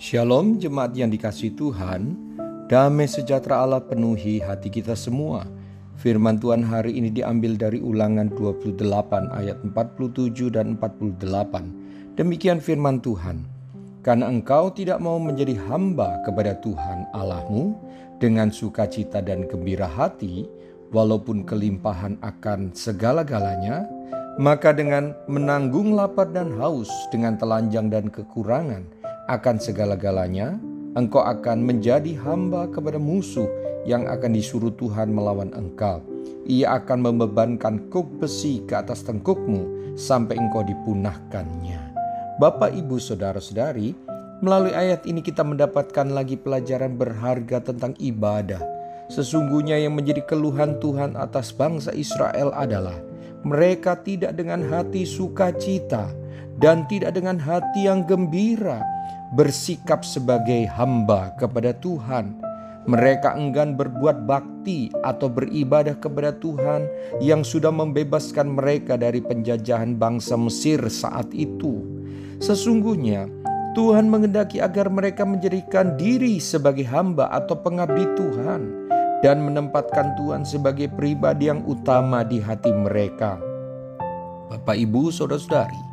Shalom jemaat yang dikasih Tuhan, damai sejahtera Allah penuhi hati kita semua. Firman Tuhan hari ini diambil dari ulangan 28 ayat 47 dan 48. Demikian firman Tuhan. Karena engkau tidak mau menjadi hamba kepada Tuhan Allahmu dengan sukacita dan gembira hati, walaupun kelimpahan akan segala-galanya, maka dengan menanggung lapar dan haus dengan telanjang dan kekurangan, akan segala-galanya, engkau akan menjadi hamba kepada musuh yang akan disuruh Tuhan melawan engkau. Ia akan membebankan kuk besi ke atas tengkukmu sampai engkau dipunahkannya. Bapak, ibu, saudara-saudari, melalui ayat ini kita mendapatkan lagi pelajaran berharga tentang ibadah. Sesungguhnya yang menjadi keluhan Tuhan atas bangsa Israel adalah mereka tidak dengan hati sukacita dan tidak dengan hati yang gembira bersikap sebagai hamba kepada Tuhan. Mereka enggan berbuat bakti atau beribadah kepada Tuhan yang sudah membebaskan mereka dari penjajahan bangsa Mesir saat itu. Sesungguhnya Tuhan mengendaki agar mereka menjadikan diri sebagai hamba atau pengabdi Tuhan dan menempatkan Tuhan sebagai pribadi yang utama di hati mereka. Bapak, Ibu, saudara-saudari,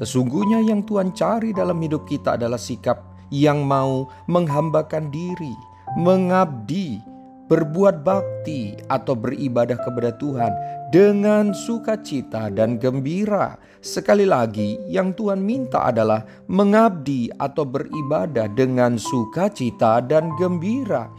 Sesungguhnya yang Tuhan cari dalam hidup kita adalah sikap yang mau menghambakan diri, mengabdi, berbuat bakti atau beribadah kepada Tuhan dengan sukacita dan gembira. Sekali lagi, yang Tuhan minta adalah mengabdi atau beribadah dengan sukacita dan gembira.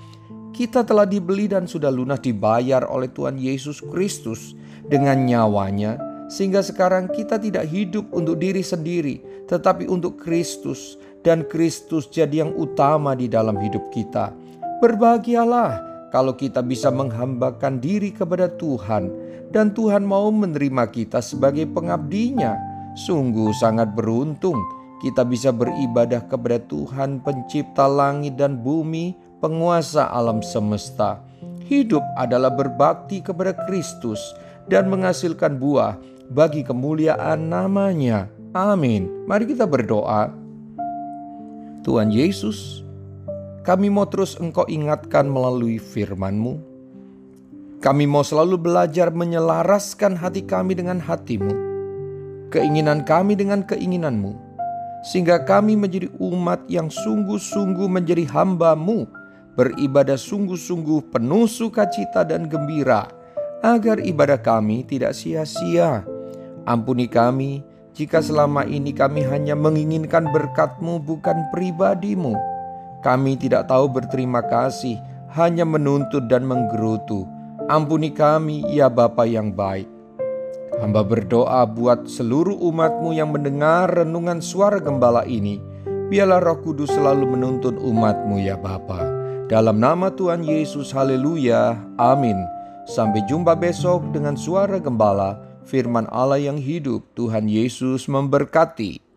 Kita telah dibeli dan sudah lunas dibayar oleh Tuhan Yesus Kristus dengan nyawanya sehingga sekarang kita tidak hidup untuk diri sendiri, tetapi untuk Kristus, dan Kristus jadi yang utama di dalam hidup kita. Berbahagialah kalau kita bisa menghambakan diri kepada Tuhan, dan Tuhan mau menerima kita sebagai pengabdinya. Sungguh sangat beruntung kita bisa beribadah kepada Tuhan, Pencipta langit dan bumi, penguasa alam semesta. Hidup adalah berbakti kepada Kristus dan menghasilkan buah bagi kemuliaan namanya. Amin. Mari kita berdoa. Tuhan Yesus, kami mau terus Engkau ingatkan melalui firman-Mu. Kami mau selalu belajar menyelaraskan hati kami dengan hatimu, keinginan kami dengan keinginanmu, sehingga kami menjadi umat yang sungguh-sungguh menjadi hambamu, beribadah sungguh-sungguh penuh sukacita dan gembira, agar ibadah kami tidak sia-sia, Ampuni kami jika selama ini kami hanya menginginkan berkat-Mu bukan pribadimu. Kami tidak tahu berterima kasih, hanya menuntut dan menggerutu. Ampuni kami, ya Bapa yang baik. Hamba berdoa buat seluruh umatmu yang mendengar renungan suara gembala ini. Biarlah roh kudus selalu menuntun umatmu ya Bapa. Dalam nama Tuhan Yesus, haleluya, amin. Sampai jumpa besok dengan suara gembala firman Allah yang hidup. Tuhan Yesus memberkati.